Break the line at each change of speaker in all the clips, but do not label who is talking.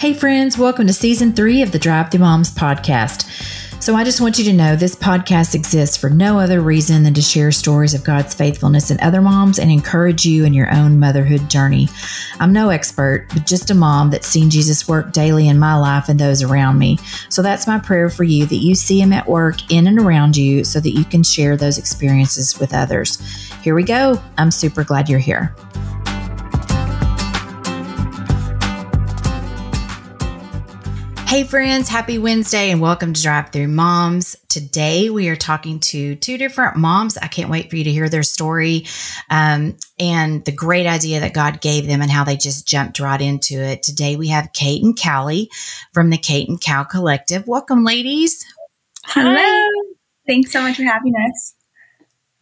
Hey, friends, welcome to season three of the Drive Through Moms podcast. So, I just want you to know this podcast exists for no other reason than to share stories of God's faithfulness in other moms and encourage you in your own motherhood journey. I'm no expert, but just a mom that's seen Jesus work daily in my life and those around me. So, that's my prayer for you that you see Him at work in and around you so that you can share those experiences with others. Here we go. I'm super glad you're here. Hey, friends, happy Wednesday and welcome to Drive Through Moms. Today we are talking to two different moms. I can't wait for you to hear their story um, and the great idea that God gave them and how they just jumped right into it. Today we have Kate and Callie from the Kate and Cal Collective. Welcome, ladies.
Hello. Thanks so much for having us.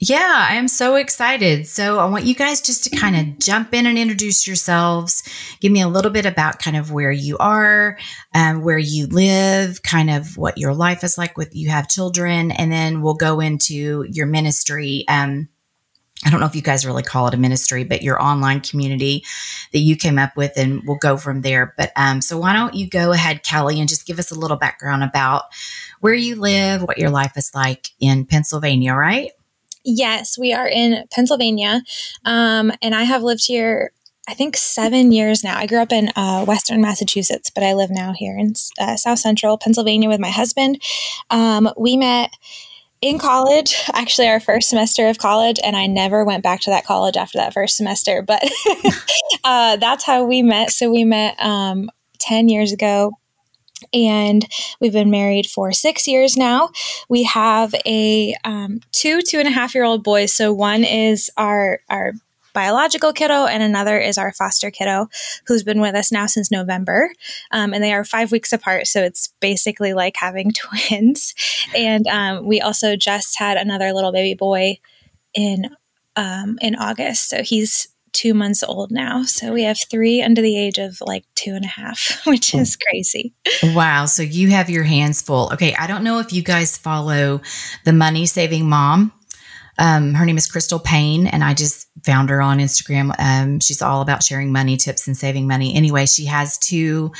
Yeah, I am so excited. So I want you guys just to kind of jump in and introduce yourselves. Give me a little bit about kind of where you are, um, where you live, kind of what your life is like with you have children, and then we'll go into your ministry. Um, I don't know if you guys really call it a ministry, but your online community that you came up with, and we'll go from there. But um, so why don't you go ahead, Kelly, and just give us a little background about where you live, what your life is like in Pennsylvania, right?
Yes, we are in Pennsylvania. Um, and I have lived here, I think, seven years now. I grew up in uh, Western Massachusetts, but I live now here in uh, South Central Pennsylvania with my husband. Um, we met in college, actually, our first semester of college, and I never went back to that college after that first semester, but uh, that's how we met. So we met um, 10 years ago and we've been married for six years now. We have a um, two two and a half year old boys. So one is our our biological kiddo, and another is our foster kiddo, who's been with us now since November. Um, and they are five weeks apart, so it's basically like having twins. And um, we also just had another little baby boy in um, in August, so he's two months old now. So we have three under the age of like two and a half, which is crazy.
Wow. So you have your hands full. Okay. I don't know if you guys follow the Money Saving Mom. Um, her name is Crystal Paine, and I just found her on Instagram. Um, she's all about sharing money tips and saving money. Anyway, she has two,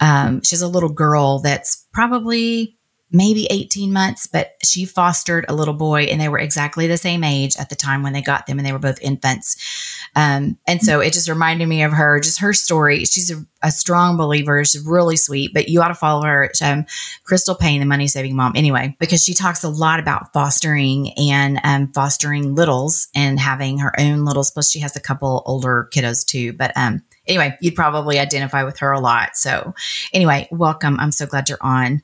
um, she has a little girl that's probably maybe 18 months, but she fostered a little boy and they were exactly the same age at the time when they got them and they were both infants. Um, and so it just reminded me of her, just her story. She's a, a strong believer. She's really sweet, but you ought to follow her. Um, Crystal Paine, the money saving mom, anyway, because she talks a lot about fostering and um, fostering littles and having her own littles. Plus, she has a couple older kiddos too. But um, anyway, you'd probably identify with her a lot. So, anyway, welcome. I'm so glad you're on.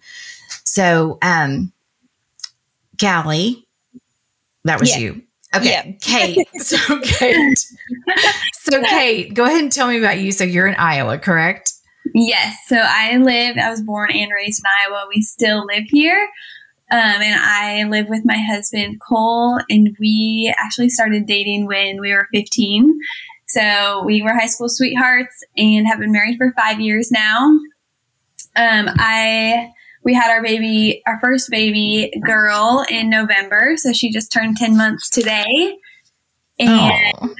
So, um, Callie, that was yeah. you. Okay, yeah. Kate. So, Kate. so, Kate, go ahead and tell me about you. So, you're in Iowa, correct?
Yes. So, I live. I was born and raised in Iowa. We still live here. Um, and I live with my husband, Cole, and we actually started dating when we were 15. So we were high school sweethearts and have been married for five years now. Um, I we had our baby, our first baby girl in November. So she just turned 10 months today. And oh.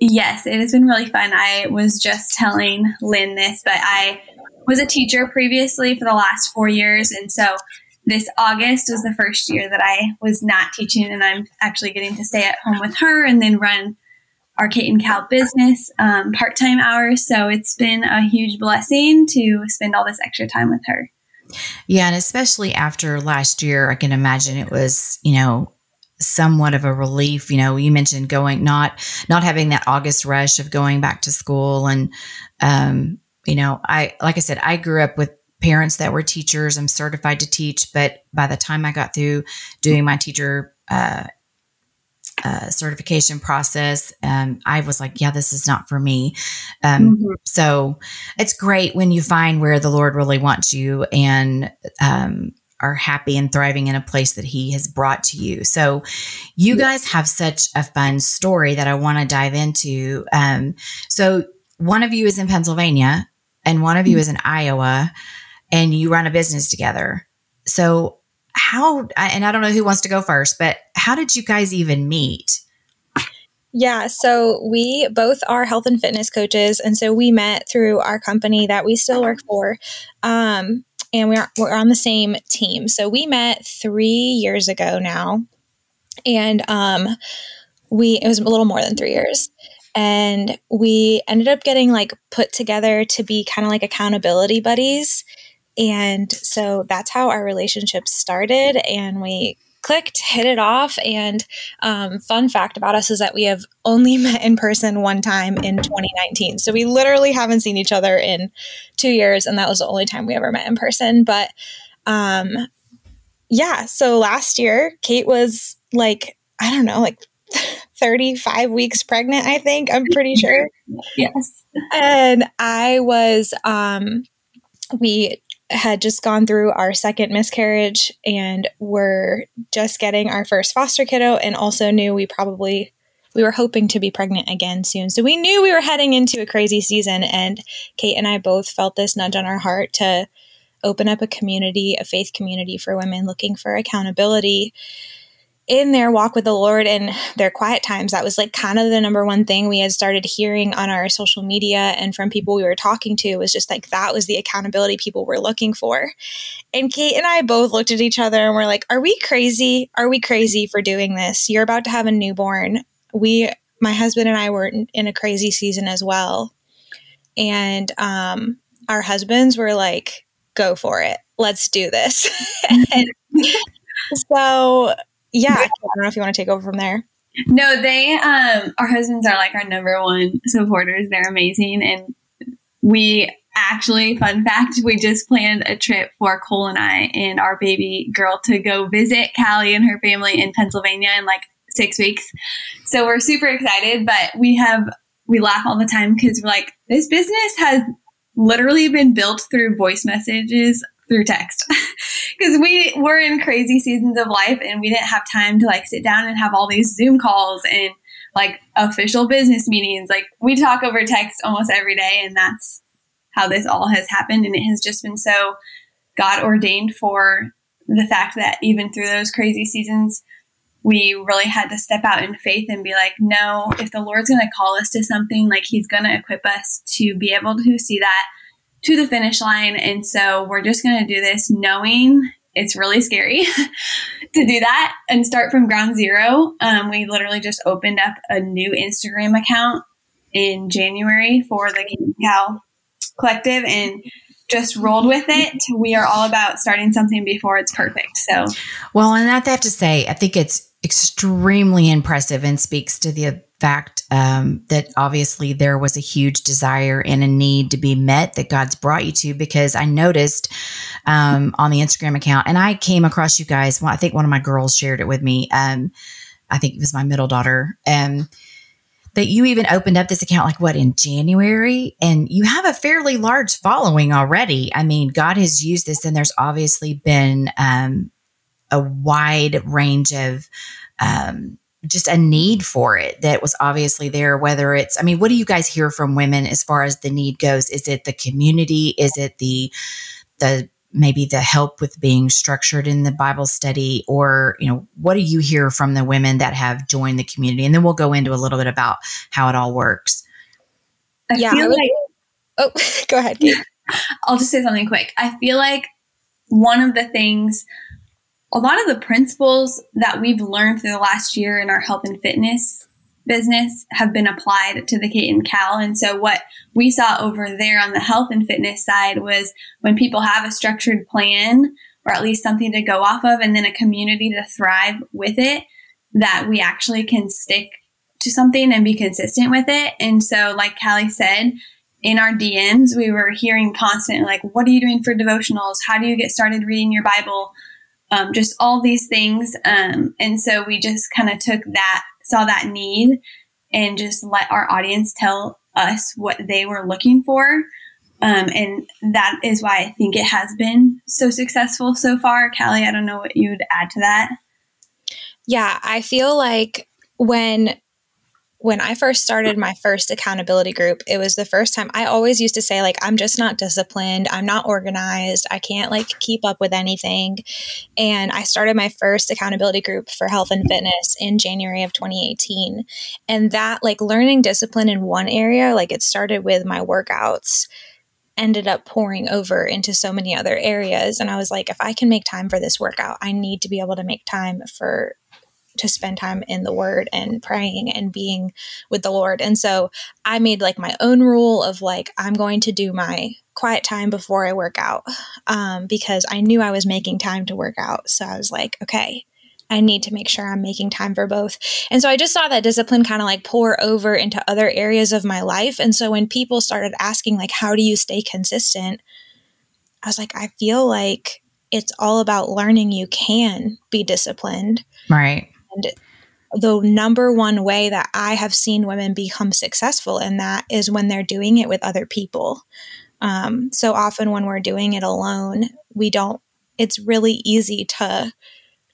yes, it has been really fun. I was just telling Lynn this, but I was a teacher previously for the last four years. And so this August was the first year that I was not teaching, and I'm actually getting to stay at home with her and then run our Kate and Cal business um, part time hours. So it's been a huge blessing to spend all this extra time with her.
Yeah, and especially after last year, I can imagine it was, you know, somewhat of a relief. You know, you mentioned going not not having that August rush of going back to school and um, you know, I like I said, I grew up with parents that were teachers. I'm certified to teach, but by the time I got through doing my teacher uh, uh, certification process, um, I was like, yeah, this is not for me. Um, mm-hmm. So it's great when you find where the Lord really wants you and um, are happy and thriving in a place that He has brought to you. So you guys have such a fun story that I want to dive into. Um, so one of you is in Pennsylvania and one of you mm-hmm. is in Iowa, and you run a business together. So how and I don't know who wants to go first, but how did you guys even meet?
Yeah, so we both are health and fitness coaches, and so we met through our company that we still work for, um, and we're we're on the same team. So we met three years ago now, and um, we it was a little more than three years, and we ended up getting like put together to be kind of like accountability buddies. And so that's how our relationship started. And we clicked, hit it off. And um, fun fact about us is that we have only met in person one time in 2019. So we literally haven't seen each other in two years, and that was the only time we ever met in person. But um, yeah, so last year, Kate was like, I don't know, like 35 weeks pregnant, I think. I'm pretty sure.
yes.
And I was, um, we had just gone through our second miscarriage and were just getting our first foster kiddo and also knew we probably we were hoping to be pregnant again soon. So we knew we were heading into a crazy season and Kate and I both felt this nudge on our heart to open up a community, a faith community for women looking for accountability in their walk with the Lord and their quiet times, that was like kind of the number one thing we had started hearing on our social media and from people we were talking to was just like that was the accountability people were looking for. And Kate and I both looked at each other and were like, Are we crazy? Are we crazy for doing this? You're about to have a newborn. We, my husband and I were in a crazy season as well. And um, our husbands were like, Go for it. Let's do this. and so yeah, I don't know if you want to take over from there.
No, they um our husbands are like our number one supporters. They're amazing and we actually fun fact, we just planned a trip for Cole and I and our baby girl to go visit Callie and her family in Pennsylvania in like 6 weeks. So we're super excited, but we have we laugh all the time because we're like this business has literally been built through voice messages through text because we were in crazy seasons of life and we didn't have time to like sit down and have all these Zoom calls and like official business meetings. Like we talk over text almost every day, and that's how this all has happened. And it has just been so God ordained for the fact that even through those crazy seasons, we really had to step out in faith and be like, no, if the Lord's going to call us to something, like He's going to equip us to be able to see that to the finish line. And so we're just going to do this knowing it's really scary to do that and start from ground zero. Um, we literally just opened up a new Instagram account in January for the Cal Collective and just rolled with it. We are all about starting something before it's perfect. So,
well, and I have to say, I think it's extremely impressive and speaks to the fact um, that obviously there was a huge desire and a need to be met that God's brought you to. Because I noticed um, on the Instagram account, and I came across you guys. Well, I think one of my girls shared it with me. Um, I think it was my middle daughter. Um, that you even opened up this account like what in January and you have a fairly large following already. I mean, God has used this and there's obviously been um, a wide range of um, just a need for it that was obviously there whether it's i mean what do you guys hear from women as far as the need goes? Is it the community? Is it the the maybe the help with being structured in the bible study? Or you know what do you hear from the women that have joined the community? And then we'll go into a little bit about how it all works.
I yeah feel like
oh go ahead Kate.
i'll just say something quick. I feel like one of the things a lot of the principles that we've learned through the last year in our health and fitness business have been applied to the Kate and Cal. And so what we saw over there on the health and fitness side was when people have a structured plan or at least something to go off of and then a community to thrive with it, that we actually can stick to something and be consistent with it. And so like Callie said, in our DMs, we were hearing constantly like, what are you doing for devotionals? How do you get started reading your Bible? Um, just all these things. Um, and so we just kind of took that, saw that need, and just let our audience tell us what they were looking for. Um, and that is why I think it has been so successful so far. Callie, I don't know what you would add to that.
Yeah, I feel like when when I first started my first accountability group, it was the first time I always used to say, like, I'm just not disciplined. I'm not organized. I can't like keep up with anything. And I started my first accountability group for health and fitness in January of 2018. And that, like, learning discipline in one area, like, it started with my workouts ended up pouring over into so many other areas. And I was like, if I can make time for this workout, I need to be able to make time for to spend time in the word and praying and being with the Lord. And so I made like my own rule of like, I'm going to do my quiet time before I work out um, because I knew I was making time to work out. So I was like, okay. I need to make sure I'm making time for both. And so I just saw that discipline kind of like pour over into other areas of my life. And so when people started asking, like, how do you stay consistent? I was like, I feel like it's all about learning you can be disciplined.
Right.
And the number one way that I have seen women become successful in that is when they're doing it with other people. Um, so often when we're doing it alone, we don't, it's really easy to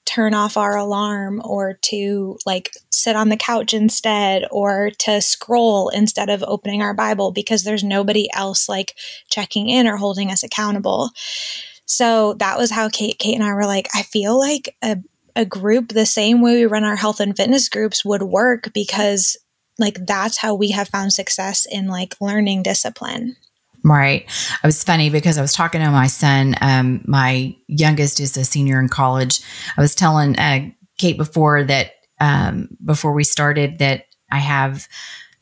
turn off our alarm or to like sit on the couch instead or to scroll instead of opening our Bible because there's nobody else like checking in or holding us accountable. So that was how Kate, Kate and I were like, I feel like a a group the same way we run our health and fitness groups would work because like that's how we have found success in like learning discipline.
Right. I was funny because I was talking to my son. Um, my youngest is a senior in college. I was telling uh, Kate before that um, before we started that I have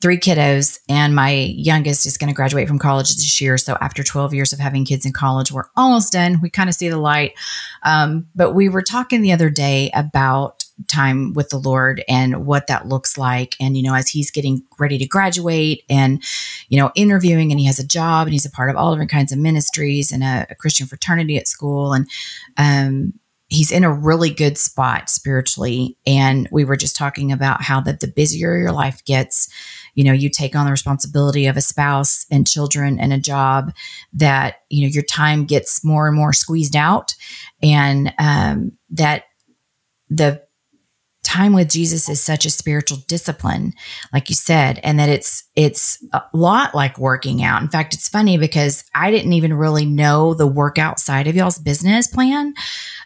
three kiddos, and my youngest is going to graduate from college this year. So after 12 years of having kids in college, we're almost done. We kind of see the light. Um, but we were talking the other day about time with the Lord and what that looks like. And, you know, as he's getting ready to graduate and, you know, interviewing and he has a job and he's a part of all different kinds of ministries and a, a Christian fraternity at school. And, um, he's in a really good spot spiritually. And we were just talking about how that the busier your life gets, you know you take on the responsibility of a spouse and children and a job that you know your time gets more and more squeezed out. And um, that the time with Jesus is such a spiritual discipline, like you said, and that it's it's a lot like working out. In fact, it's funny because I didn't even really know the workout side of y'all's business plan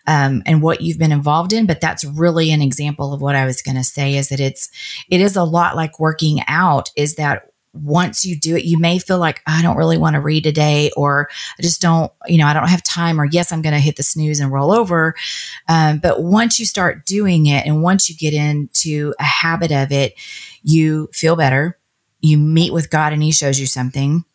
um, and what you've been involved in, but that's really an example of what I was going to say is that it's it is a lot like working out. Is that once you do it, you may feel like, I don't really want to read today, or I just don't, you know, I don't have time, or yes, I'm going to hit the snooze and roll over. Um, but once you start doing it and once you get into a habit of it, you feel better. You meet with God and He shows you something.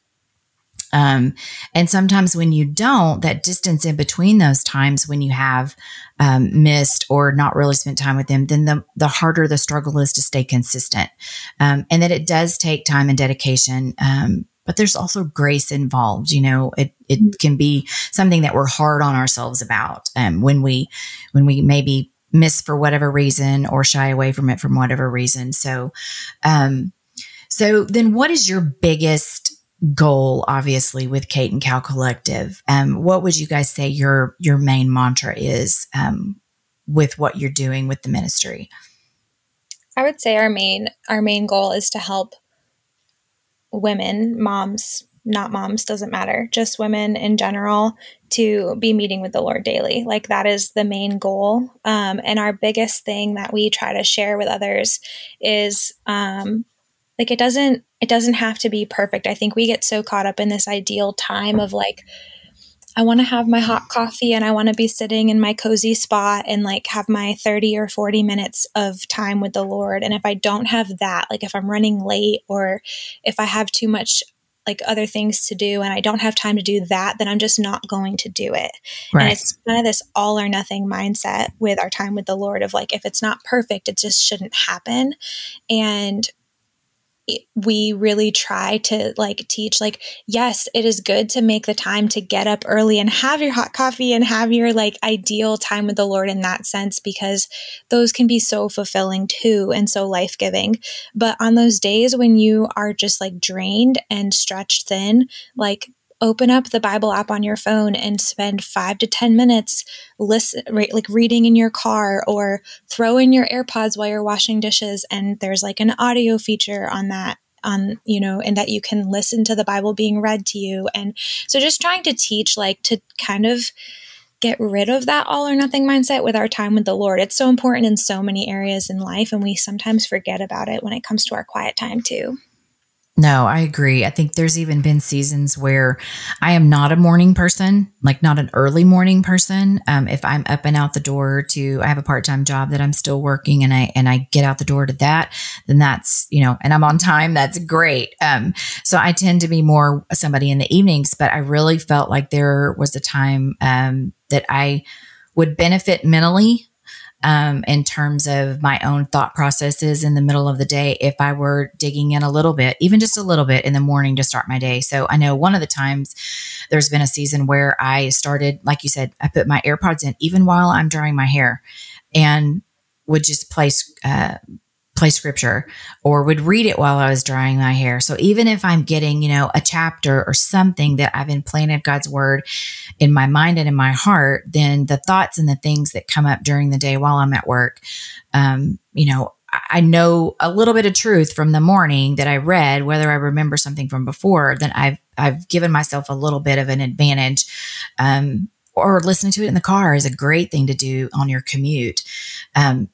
Um, and sometimes when you don't, that distance in between those times when you have um, missed or not really spent time with them, then the, the harder the struggle is to stay consistent. Um, and that it does take time and dedication. Um, but there's also grace involved. You know, it, it mm-hmm. can be something that we're hard on ourselves about um, when we, when we maybe miss for whatever reason or shy away from it from whatever reason. So, um, so then what is your biggest goal obviously with kate and cal collective. Um, what would you guys say your your main mantra is um, with what you're doing with the ministry?
I would say our main our main goal is to help women moms not moms doesn't matter just women in general to be meeting with the lord daily. Like that is the main goal. Um, and our biggest thing that we try to share with others is um, like it doesn't it doesn't have to be perfect. I think we get so caught up in this ideal time of like I want to have my hot coffee and I want to be sitting in my cozy spot and like have my 30 or 40 minutes of time with the Lord. And if I don't have that, like if I'm running late or if I have too much like other things to do and I don't have time to do that, then I'm just not going to do it. Right. And it's kind of this all or nothing mindset with our time with the Lord of like, if it's not perfect, it just shouldn't happen. And we really try to like teach like yes it is good to make the time to get up early and have your hot coffee and have your like ideal time with the lord in that sense because those can be so fulfilling too and so life-giving. But on those days when you are just like drained and stretched thin like open up the Bible app on your phone and spend five to 10 minutes listen, right, like reading in your car or throw in your AirPods while you're washing dishes. And there's like an audio feature on that on you know and that you can listen to the bible being read to you and so just trying to teach like to kind of get rid of that all or nothing mindset with our time with the lord it's so important in so many areas in life and we sometimes forget about it when it comes to our quiet time too
no, I agree. I think there's even been seasons where I am not a morning person, like not an early morning person. Um, if I'm up and out the door to, I have a part time job that I'm still working, and I and I get out the door to that, then that's you know, and I'm on time. That's great. Um, so I tend to be more somebody in the evenings, but I really felt like there was a time um, that I would benefit mentally um, in terms of my own thought processes in the middle of the day if I were digging in a little bit, even just a little bit in the morning to start my day. So I know one of the times there's been a season where I started, like you said, I put my AirPods in even while I'm drying my hair and would just place uh, play scripture or would read it while I was drying my hair. So even if I'm getting, you know, a chapter or something that I've implanted God's word in my mind and in my heart, then the thoughts and the things that come up during the day while I'm at work, um, you know, I know a little bit of truth from the morning that I read, whether I remember something from before, then I've I've given myself a little bit of an advantage. Um, or listening to it in the car is a great thing to do on your commute. Um,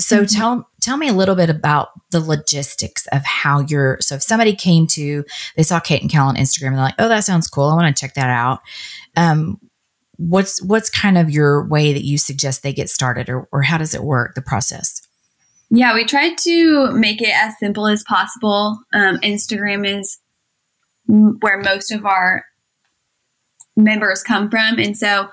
so mm-hmm. tell tell me a little bit about the logistics of how you're. So if somebody came to, they saw Kate and Cal on Instagram, and they're like, "Oh, that sounds cool. I want to check that out." Um, what's what's kind of your way that you suggest they get started, or or how does it work? The process.
Yeah, we tried to make it as simple as possible. Um, Instagram is where most of our members come from, and so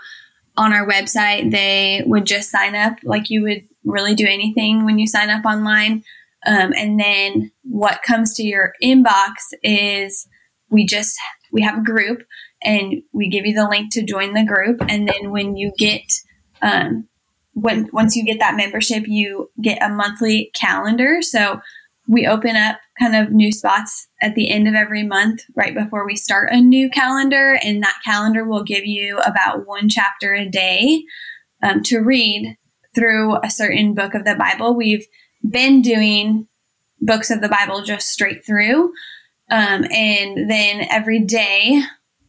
on our website, they would just sign up like you would really do anything when you sign up online. Um, and then what comes to your inbox is we just we have a group and we give you the link to join the group. And then when you get um, when once you get that membership, you get a monthly calendar. So we open up kind of new spots at the end of every month, right before we start a new calendar. And that calendar will give you about one chapter a day um, to read through a certain book of the Bible. We've been doing books of the Bible just straight through. Um, and then every day,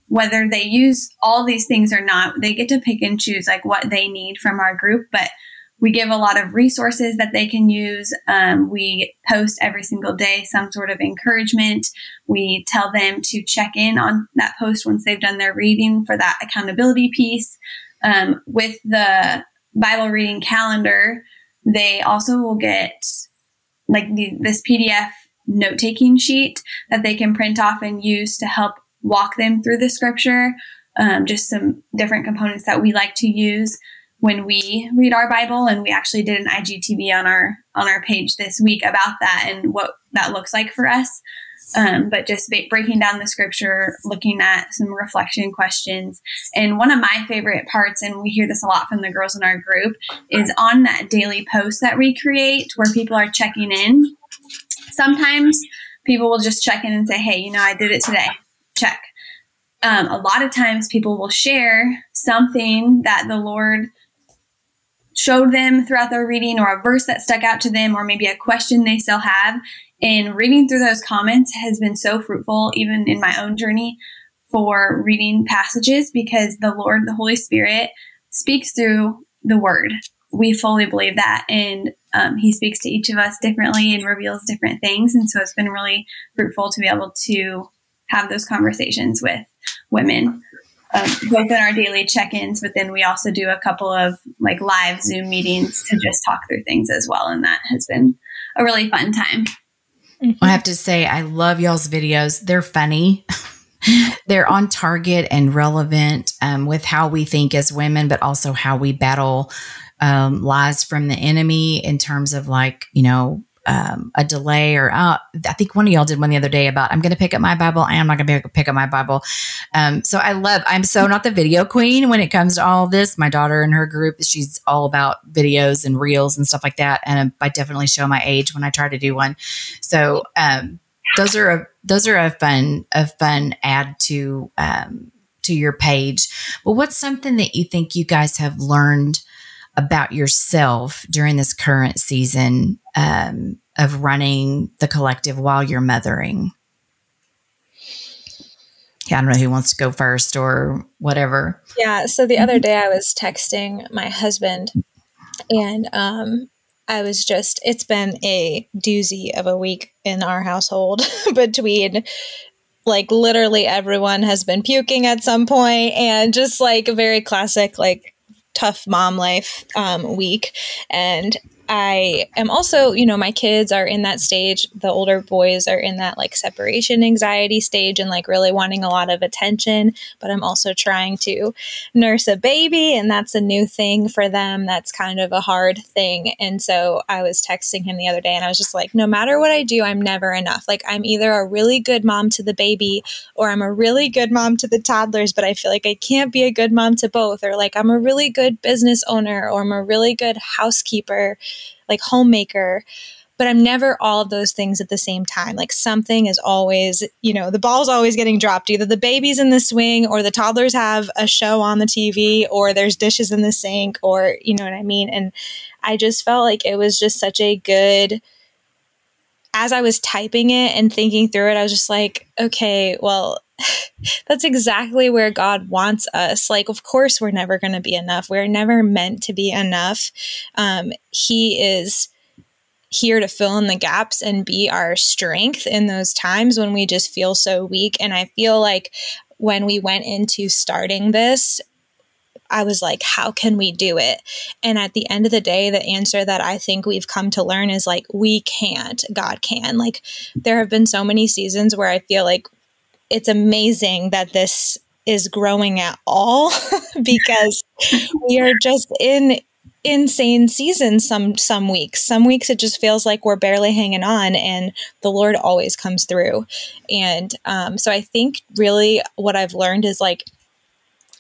whether they use all these things or not, they get to pick and choose like what they need from our group. But we give a lot of resources that they can use. Um, we post every single day some sort of encouragement. We tell them to check in on that post once they've done their reading for that accountability piece. Um, with the Bible reading calendar, they also will get like the, this PDF note taking sheet that they can print off and use to help walk them through the scripture. Um, just some different components that we like to use when we read our Bible, and we actually did an IGTV on our on our page this week about that and what that looks like for us. Um, but just ba- breaking down the scripture, looking at some reflection questions, and one of my favorite parts, and we hear this a lot from the girls in our group, is on that daily post that we create where people are checking in. Sometimes people will just check in and say, "Hey, you know, I did it today. Check." Um, a lot of times people will share something that the Lord showed them throughout their reading or a verse that stuck out to them or maybe a question they still have. And reading through those comments has been so fruitful, even in my own journey for reading passages, because the Lord, the Holy Spirit, speaks through the word. We fully believe that. And um, He speaks to each of us differently and reveals different things. And so it's been really fruitful to be able to have those conversations with women um, both in our daily check-ins, but then we also do a couple of like live Zoom meetings to just talk through things as well, and that has been a really fun time.
Mm-hmm. I have to say, I love y'all's videos. They're funny. They're on target and relevant um, with how we think as women, but also how we battle um, lies from the enemy in terms of like, you know, um, a delay or uh, I think one of y'all did one the other day about I'm going to pick up my Bible. I am not going to be able to pick up my Bible. Um, so I love. I'm so not the video queen when it comes to all this. My daughter and her group, she's all about videos and reels and stuff like that. And I definitely show my age when I try to do one. So um, those are a those are a fun a fun add to um, to your page. But what's something that you think you guys have learned about yourself during this current season um, of running the collective while you're mothering? Yeah, I don't know who wants to go first or whatever.
Yeah. So the other day I was texting my husband and um, I was just, it's been a doozy of a week in our household between like literally everyone has been puking at some point and just like a very classic, like tough mom life um, week. And I am also, you know, my kids are in that stage. The older boys are in that like separation anxiety stage and like really wanting a lot of attention. But I'm also trying to nurse a baby, and that's a new thing for them. That's kind of a hard thing. And so I was texting him the other day and I was just like, no matter what I do, I'm never enough. Like, I'm either a really good mom to the baby or I'm a really good mom to the toddlers, but I feel like I can't be a good mom to both. Or like, I'm a really good business owner or I'm a really good housekeeper like homemaker but I'm never all of those things at the same time. Like something is always, you know, the ball's always getting dropped. Either the baby's in the swing or the toddlers have a show on the TV or there's dishes in the sink or, you know what I mean? And I just felt like it was just such a good, as I was typing it and thinking through it, I was just like, okay, well, that's exactly where God wants us. Like, of course, we're never going to be enough. We're never meant to be enough. Um, he is here to fill in the gaps and be our strength in those times when we just feel so weak. And I feel like when we went into starting this, I was like, how can we do it? And at the end of the day, the answer that I think we've come to learn is like, we can't, God can. Like, there have been so many seasons where I feel like it's amazing that this is growing at all because we are just in insane seasons some some weeks. Some weeks it just feels like we're barely hanging on and the lord always comes through. And um, so i think really what i've learned is like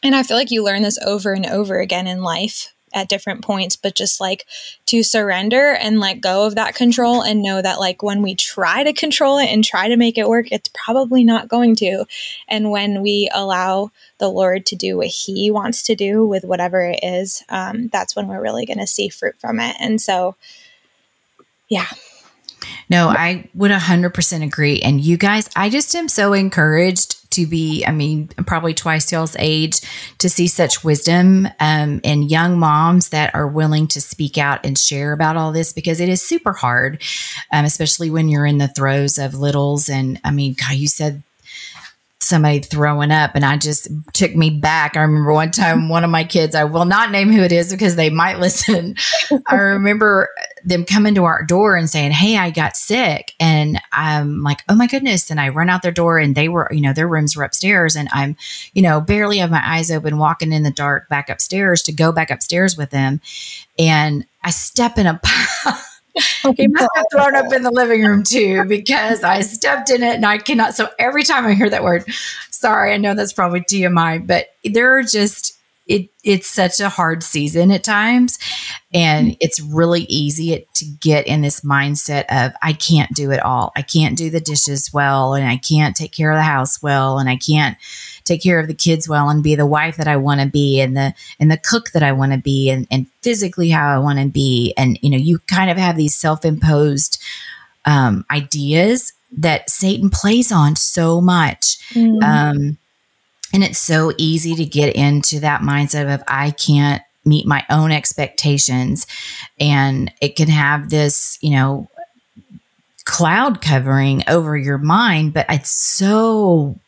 and i feel like you learn this over and over again in life at different points, but just like to surrender and let go of that control and know that like when we try to control it and try to make it work, it's probably not going to. And when we allow the Lord to do what He wants to do with whatever it is, um, that's when we're really going to see fruit from it. And so, yeah.
No, I would 100% agree. And you guys, I just am so encouraged to be, I mean, probably twice y'all's age, to see such wisdom um, in young moms that are willing to speak out and share about all this because it is super hard, um, especially when you're in the throes of littles. And I mean, God, you said somebody throwing up and I just took me back. I remember one time one of my kids, I will not name who it is because they might listen. I remember them coming to our door and saying, Hey, I got sick. And I'm like, Oh my goodness. And I run out their door and they were, you know, their rooms were upstairs and I'm, you know, barely have my eyes open, walking in the dark back upstairs to go back upstairs with them. And I step in a he must have thrown up in the living room too because I stepped in it and I cannot. So every time I hear that word, sorry, I know that's probably TMI, but there are just it it's such a hard season at times and it's really easy to get in this mindset of i can't do it all. I can't do the dishes well and i can't take care of the house well and i can't take care of the kids well and be the wife that i want to be and the and the cook that i want to be and, and physically how i want to be. And you know you kind of have these self-imposed um, ideas that satan plays on so much. Mm. um, and it's so easy to get into that mindset of, I can't meet my own expectations. And it can have this, you know, cloud covering over your mind, but it's so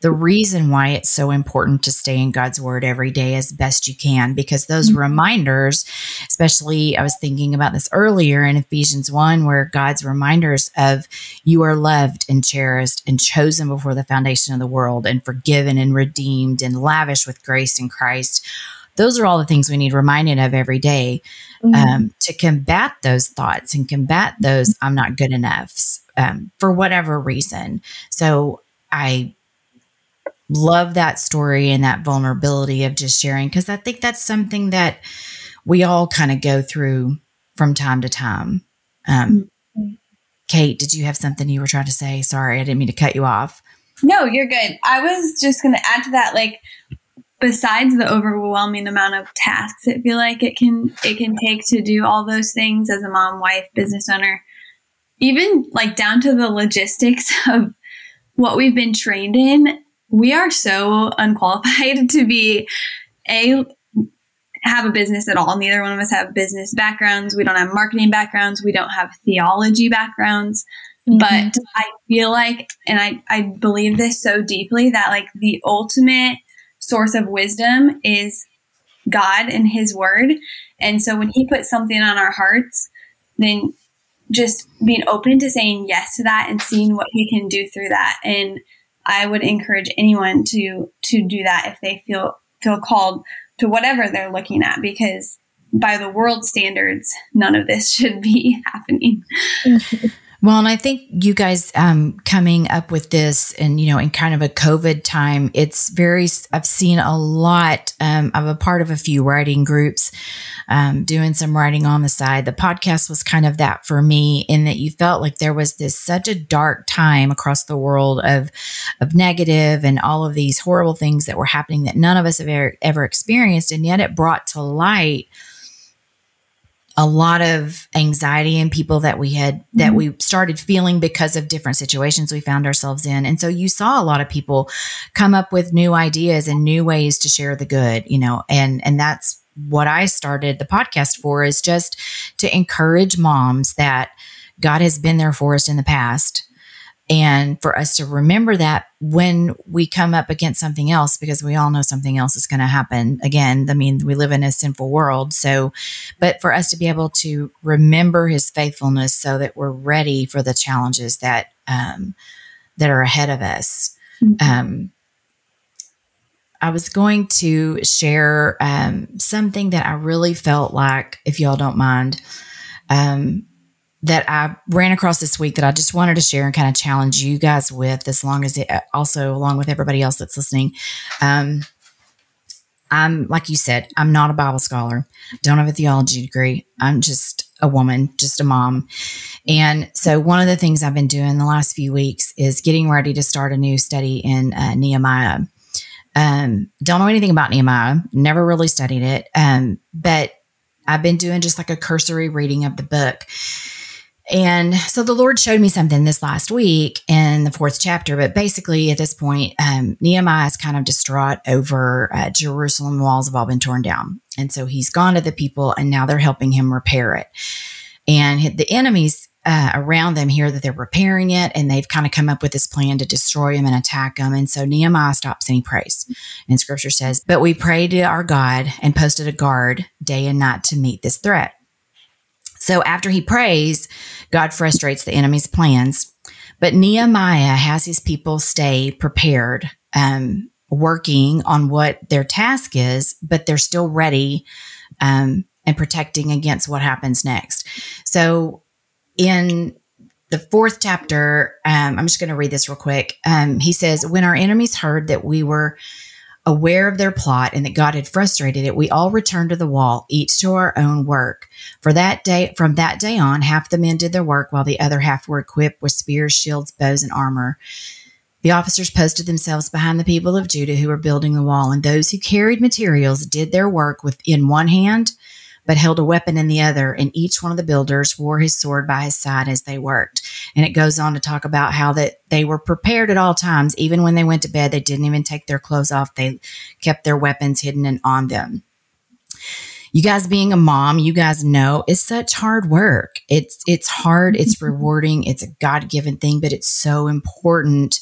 the reason why it's so important to stay in God's word every day as best you can, because those mm-hmm. reminders, especially I was thinking about this earlier in Ephesians 1, where God's reminders of you are loved and cherished and chosen before the foundation of the world and forgiven and redeemed and lavished with grace in Christ. Those are all the things we need reminded of every day, mm-hmm. um, to combat those thoughts and combat those I'm not good enough um, for whatever reason. So I love that story and that vulnerability of just sharing because I think that's something that we all kind of go through from time to time. Um, Kate, did you have something you were trying to say? Sorry, I didn't mean to cut you off.
No, you're good. I was just going to add to that, like, besides the overwhelming amount of tasks it feel like it can it can take to do all those things as a mom, wife, business owner, even like down to the logistics of what we've been trained in, we are so unqualified to be a have a business at all. Neither one of us have business backgrounds. We don't have marketing backgrounds. We don't have theology backgrounds. Mm-hmm. But I feel like, and I, I believe this so deeply that like the ultimate source of wisdom is God and His Word. And so when He puts something on our hearts, then just being open to saying yes to that and seeing what He can do through that. And I would encourage anyone to to do that if they feel feel called to whatever they're looking at because by the world standards, none of this should be happening.
Well, and I think you guys um, coming up with this and, you know, in kind of a COVID time, it's very, I've seen a lot. Um, a part of a few writing groups, um, doing some writing on the side. The podcast was kind of that for me in that you felt like there was this such a dark time across the world of, of negative and all of these horrible things that were happening that none of us have ever, ever experienced. And yet it brought to light a lot of anxiety in people that we had mm-hmm. that we started feeling because of different situations we found ourselves in and so you saw a lot of people come up with new ideas and new ways to share the good you know and and that's what i started the podcast for is just to encourage moms that god has been there for us in the past and for us to remember that when we come up against something else because we all know something else is going to happen. Again i mean we live in a sinful world so but for us to be able to remember his faithfulness so that we're ready for the challenges that um, that are ahead of us. Mm-hmm. um, I was going to share um, something that I really felt like, if y'all don't mind, um, that I ran across this week that I just wanted to share and kind of challenge you guys with, as long as it also along with everybody else that's listening. Um, I'm like you said, I'm not a Bible scholar, don't have a theology degree. I'm just a woman, just a mom. And so, one of the things I've been doing the last few weeks is getting ready to start a new study in uh, Nehemiah. Um, don't know anything about Nehemiah, never really studied it, um, but I've been doing just like a cursory reading of the book. And so the Lord showed me something this last week in the fourth chapter. But basically, at this point, um, Nehemiah is kind of distraught over uh, Jerusalem walls have all been torn down. And so he's gone to the people and now they're helping him repair it. And the enemies uh, around them hear that they're repairing it and they've kind of come up with this plan to destroy him and attack him. And so Nehemiah stops and he prays. And scripture says, But we prayed to our God and posted a guard day and night to meet this threat. So after he prays, God frustrates the enemy's plans. But Nehemiah has his people stay prepared, um, working on what their task is, but they're still ready um, and protecting against what happens next. So in the fourth chapter, um, I'm just going to read this real quick. Um, he says, When our enemies heard that we were Aware of their plot and that God had frustrated it, we all returned to the wall, each to our own work. For that day, from that day on, half the men did their work while the other half were equipped with spears, shields, bows, and armor. The officers posted themselves behind the people of Judah who were building the wall, and those who carried materials did their work with in one hand but held a weapon in the other, and each one of the builders wore his sword by his side as they worked. And it goes on to talk about how that they were prepared at all times, even when they went to bed, they didn't even take their clothes off. They kept their weapons hidden and on them. You guys being a mom, you guys know it's such hard work. It's it's hard, it's rewarding, it's a God-given thing, but it's so important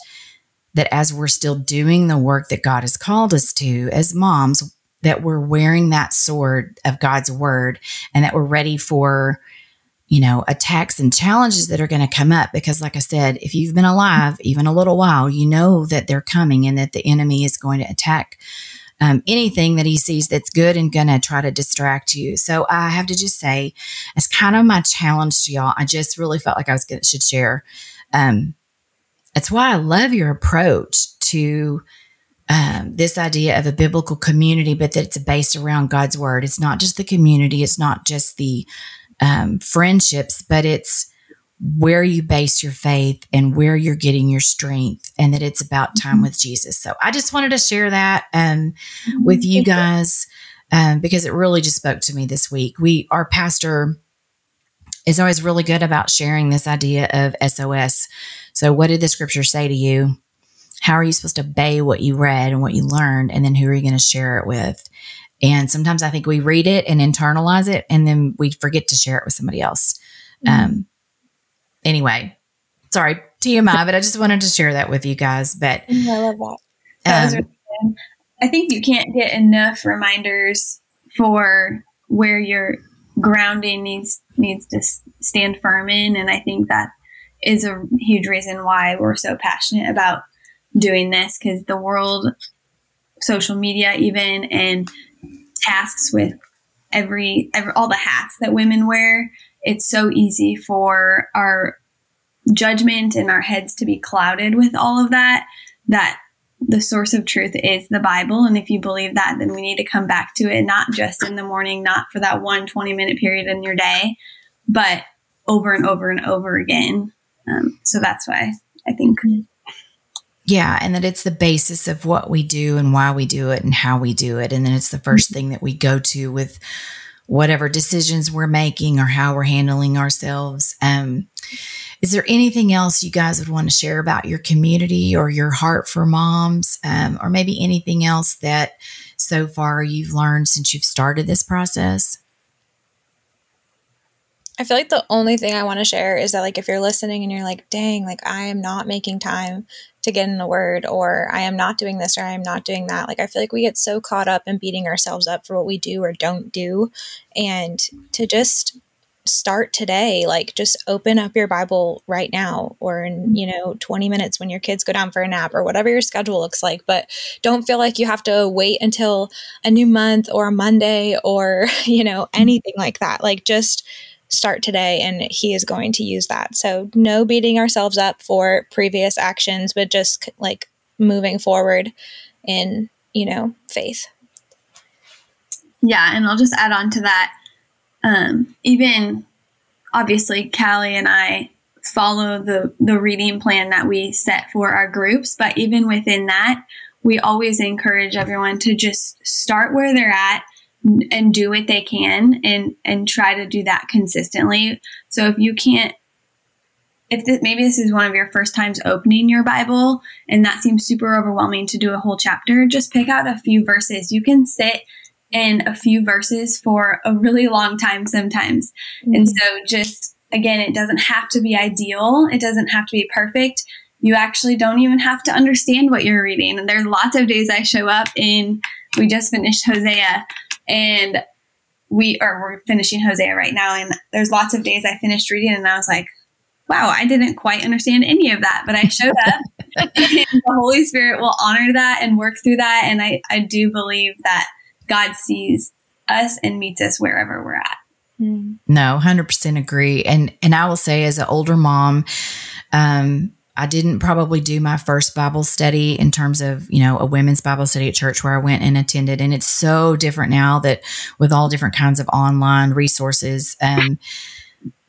that as we're still doing the work that God has called us to as moms, that we're wearing that sword of God's word and that we're ready for, you know, attacks and challenges that are going to come up. Because, like I said, if you've been alive even a little while, you know that they're coming and that the enemy is going to attack um, anything that he sees that's good and going to try to distract you. So I have to just say, it's kind of my challenge to y'all. I just really felt like I was gonna, should share. Um, that's why I love your approach to um, this idea of a biblical community, but that it's based around God's word. It's not just the community, it's not just the um, friendships, but it's where you base your faith and where you're getting your strength and that it's about time mm-hmm. with Jesus. So I just wanted to share that um, mm-hmm. with you guys um, because it really just spoke to me this week. We, our pastor is always really good about sharing this idea of SOS. So what did the scripture say to you? How are you supposed to obey what you read and what you learned? And then who are you going to share it with? And sometimes I think we read it and internalize it and then we forget to share it with somebody else. Mm-hmm. Um, anyway, sorry, TMI, but I just wanted to share that with you guys. But
I love that. that
um, really I think you can't get enough reminders for where your grounding needs needs to stand firm in, and I think that is a huge reason why we're so passionate about doing this because the world, social media, even and tasks with every, every all the hats that women wear it's so easy for our judgment and our heads to be clouded with all of that that the source of truth is the bible. And if you believe that then we need to come back to it not just in the morning not for that one 20 minute period in your day but over and over and over again. Um, so that's why i think
yeah and that it's the basis of what we do and why we do it and how we do it and then it's the 1st thing that we go to with whatever decisions we're making or how we're handling ourselves. Um, is there anything else you guys would want to share about your community or your heart for moms, um, or maybe anything else that so far you've learned since you've started this process?
I feel like the only thing I want to share is that, like, if you're listening and you're like, dang, like, I am not making time to get in the word, or I am not doing this, or I am not doing that. Like, I feel like we get so caught up in beating ourselves up for what we do or don't do. And to just start today, like, just open up your Bible right now, or in, you know, 20 minutes when your kids go down for a nap, or whatever your schedule looks like. But don't feel like you have to wait until a new month or a Monday or, you know, anything like that. Like, just, start today and he is going to use that. So no beating ourselves up for previous actions, but just like moving forward in, you know, faith.
Yeah, and I'll just add on to that. Um, even obviously Callie and I follow the the reading plan that we set for our groups, but even within that, we always encourage everyone to just start where they're at and do what they can and and try to do that consistently. So if you can't if this, maybe this is one of your first times opening your Bible and that seems super overwhelming to do a whole chapter, just pick out a few verses. You can sit in a few verses for a really long time sometimes. Mm-hmm. And so just again, it doesn't have to be ideal. It doesn't have to be perfect. You actually don't even have to understand what you're reading. And there's lots of days I show up in we just finished Hosea and we are we're finishing Hosea right now, and there's lots of days I finished reading, and I was like, wow, I didn't quite understand any of that, but I showed up. the Holy Spirit will honor that and work through that, and I I do believe that God sees us and meets us wherever we're at.
Hmm. No, hundred percent agree, and and I will say as an older mom, um, I didn't probably do my first Bible study in terms of, you know, a women's Bible study at church where I went and attended. And it's so different now that with all different kinds of online resources. Um,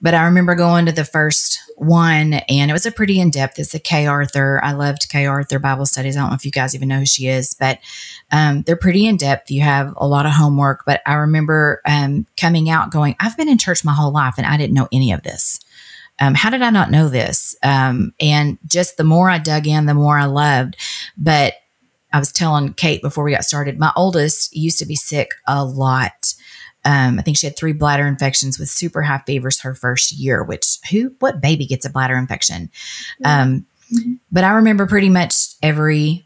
but I remember going to the first one and it was a pretty in depth. It's a Kay Arthur. I loved Kay Arthur Bible studies. I don't know if you guys even know who she is, but um, they're pretty in depth. You have a lot of homework. But I remember um, coming out going, I've been in church my whole life and I didn't know any of this um, how did I not know this? Um, and just the more I dug in, the more I loved. But I was telling Kate before we got started, my oldest used to be sick a lot. Um, I think she had three bladder infections with super high fevers her first year, which who, what baby gets a bladder infection? Um, mm-hmm. But I remember pretty much every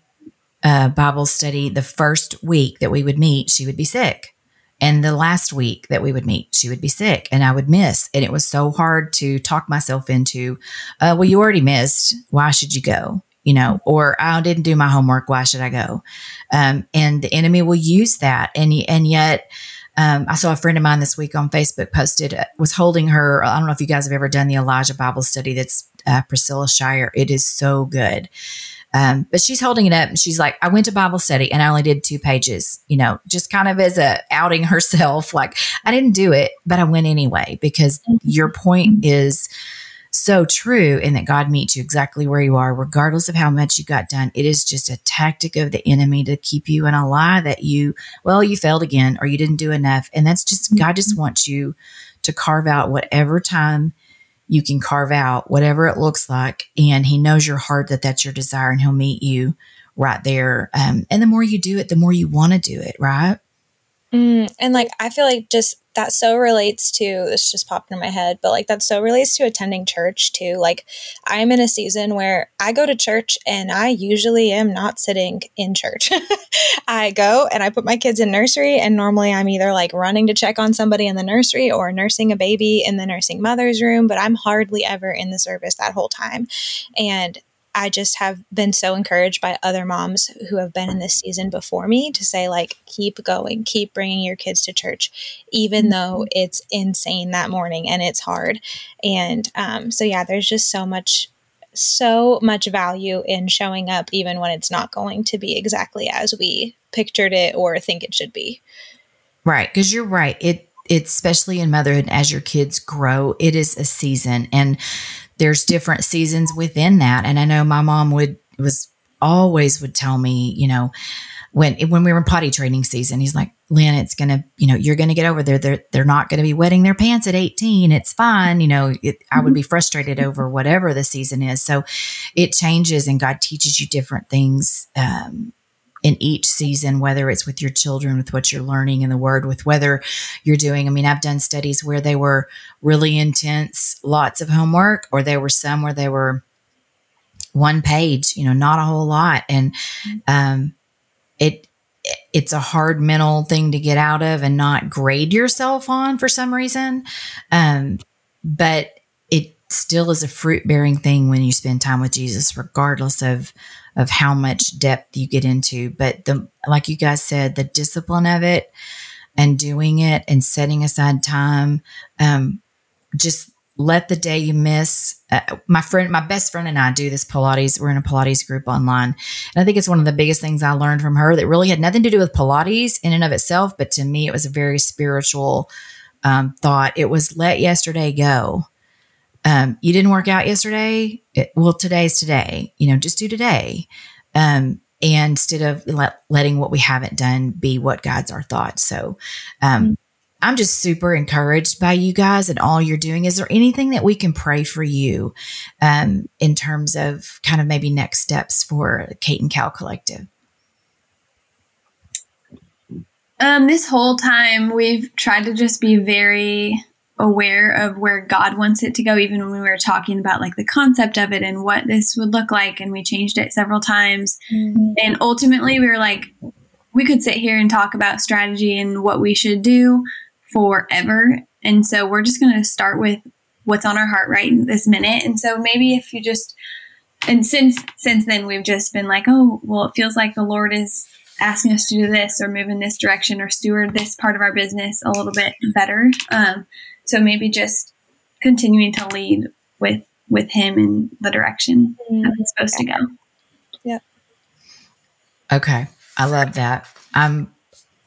uh, Bible study, the first week that we would meet, she would be sick. And the last week that we would meet, she would be sick and I would miss. And it was so hard to talk myself into, uh, well, you already missed. Why should you go? You know, or I didn't do my homework. Why should I go? Um, and the enemy will use that. And, and yet, um, I saw a friend of mine this week on Facebook posted, uh, was holding her. I don't know if you guys have ever done the Elijah Bible study. That's uh, Priscilla Shirer. It is so good. Um, but she's holding it up and she's like, I went to Bible study and I only did two pages, you know, just kind of as a outing herself. Like I didn't do it, but I went anyway, because mm-hmm. your point is so true and that God meets you exactly where you are, regardless of how much you got done. It is just a tactic of the enemy to keep you in a lie that you, well, you failed again or you didn't do enough. And that's just, God just mm-hmm. wants you to carve out whatever time you can carve out, whatever it looks like. And He knows your heart that that's your desire and He'll meet you right there. Um, and the more you do it, the more you want to do it, right?
Mm, and like, I feel like just that so relates to this just popped in my head, but like that so relates to attending church too. Like, I'm in a season where I go to church and I usually am not sitting in church. I go and I put my kids in nursery, and normally I'm either like running to check on somebody in the nursery or nursing a baby in the nursing mother's room, but I'm hardly ever in the service that whole time. And I just have been so encouraged by other moms who have been in this season before me to say, like, keep going, keep bringing your kids to church, even mm-hmm. though it's insane that morning and it's hard. And um, so, yeah, there's just so much, so much value in showing up, even when it's not going to be exactly as we pictured it or think it should be.
Right. Because you're right. It, it's especially in motherhood as your kids grow, it is a season. And there's different seasons within that. And I know my mom would was always would tell me, you know, when when we were in potty training season, he's like, Lynn, it's gonna, you know, you're gonna get over there. They're they're not gonna be wetting their pants at 18. It's fine. You know, it, I would be mm-hmm. frustrated over whatever the season is. So it changes, and God teaches you different things um, in each season, whether it's with your children, with what you're learning in the word, with whether you're doing. I mean, I've done studies where they were really intense, lots of homework, or there were some where they were one page, you know, not a whole lot. And um, it, it's a hard mental thing to get out of and not grade yourself on for some reason. Um, but it still is a fruit bearing thing when you spend time with Jesus, regardless of of how much depth you get into. But the like you guys said, the discipline of it and doing it and setting aside time, um, just let the day you miss. Uh, my friend, my best friend and I do this Pilates. We're in a Pilates group online. And I think it's one of the biggest things I learned from her that really had nothing to do with Pilates in and of itself. But to me, it was a very spiritual um, thought. It was let yesterday go um, you didn't work out yesterday. It, well, today's today. You know, just do today. Um, and instead of let, letting what we haven't done be what guides our thoughts. So, um, mm-hmm. I'm just super encouraged by you guys and all you're doing. Is there anything that we can pray for you um, in terms of kind of maybe next steps for Kate and Cal Collective?
Um, this whole time, we've tried to just be very aware of where God wants it to go, even when we were talking about like the concept of it and what this would look like. And we changed it several times. Mm-hmm. And ultimately, we were like, we could sit here and talk about strategy and what we should do forever. And so we're just going to start with what's on our heart right in this minute. And so maybe if you just, and since since then we've just been like, oh, well, it feels like the Lord is asking us to do this or move in this direction or steward this part of our business a little bit better. Um, so maybe just continuing to lead with with him in the direction mm-hmm. that he's supposed to go.
Yep.
Okay. I love that. I'm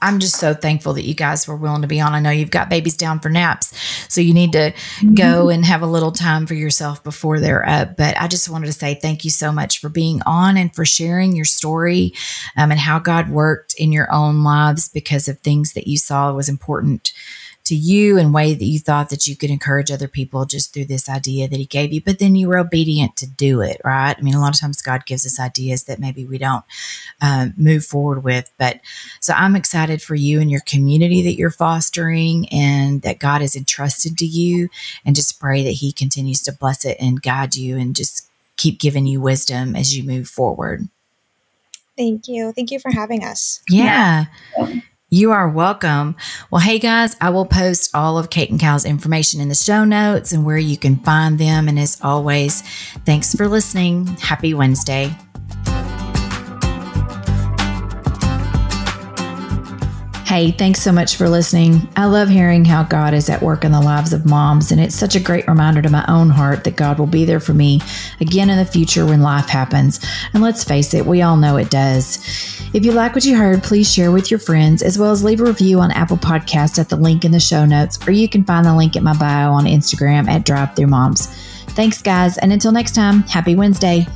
I'm just so thankful that you guys were willing to be on. I know you've got babies down for naps, so you need to mm-hmm. go and have a little time for yourself before they're up. But I just wanted to say thank you so much for being on and for sharing your story um, and how God worked in your own lives because of things that you saw was important to you and way that you thought that you could encourage other people just through this idea that he gave you but then you were obedient to do it right i mean a lot of times god gives us ideas that maybe we don't um, move forward with but so i'm excited for you and your community that you're fostering and that god has entrusted to you and just pray that he continues to bless it and guide you and just keep giving you wisdom as you move forward
Thank you. Thank you for having us.
Yeah. yeah. You are welcome. Well, hey guys, I will post all of Kate and Cal's information in the show notes and where you can find them. And as always, thanks for listening. Happy Wednesday. Hey, thanks so much for listening. I love hearing how God is at work in the lives of moms, and it's such a great reminder to my own heart that God will be there for me again in the future when life happens. And let's face it, we all know it does. If you like what you heard, please share with your friends, as well as leave a review on Apple Podcast at the link in the show notes, or you can find the link at my bio on Instagram at Drive Through Moms. Thanks, guys. And until next time, happy Wednesday.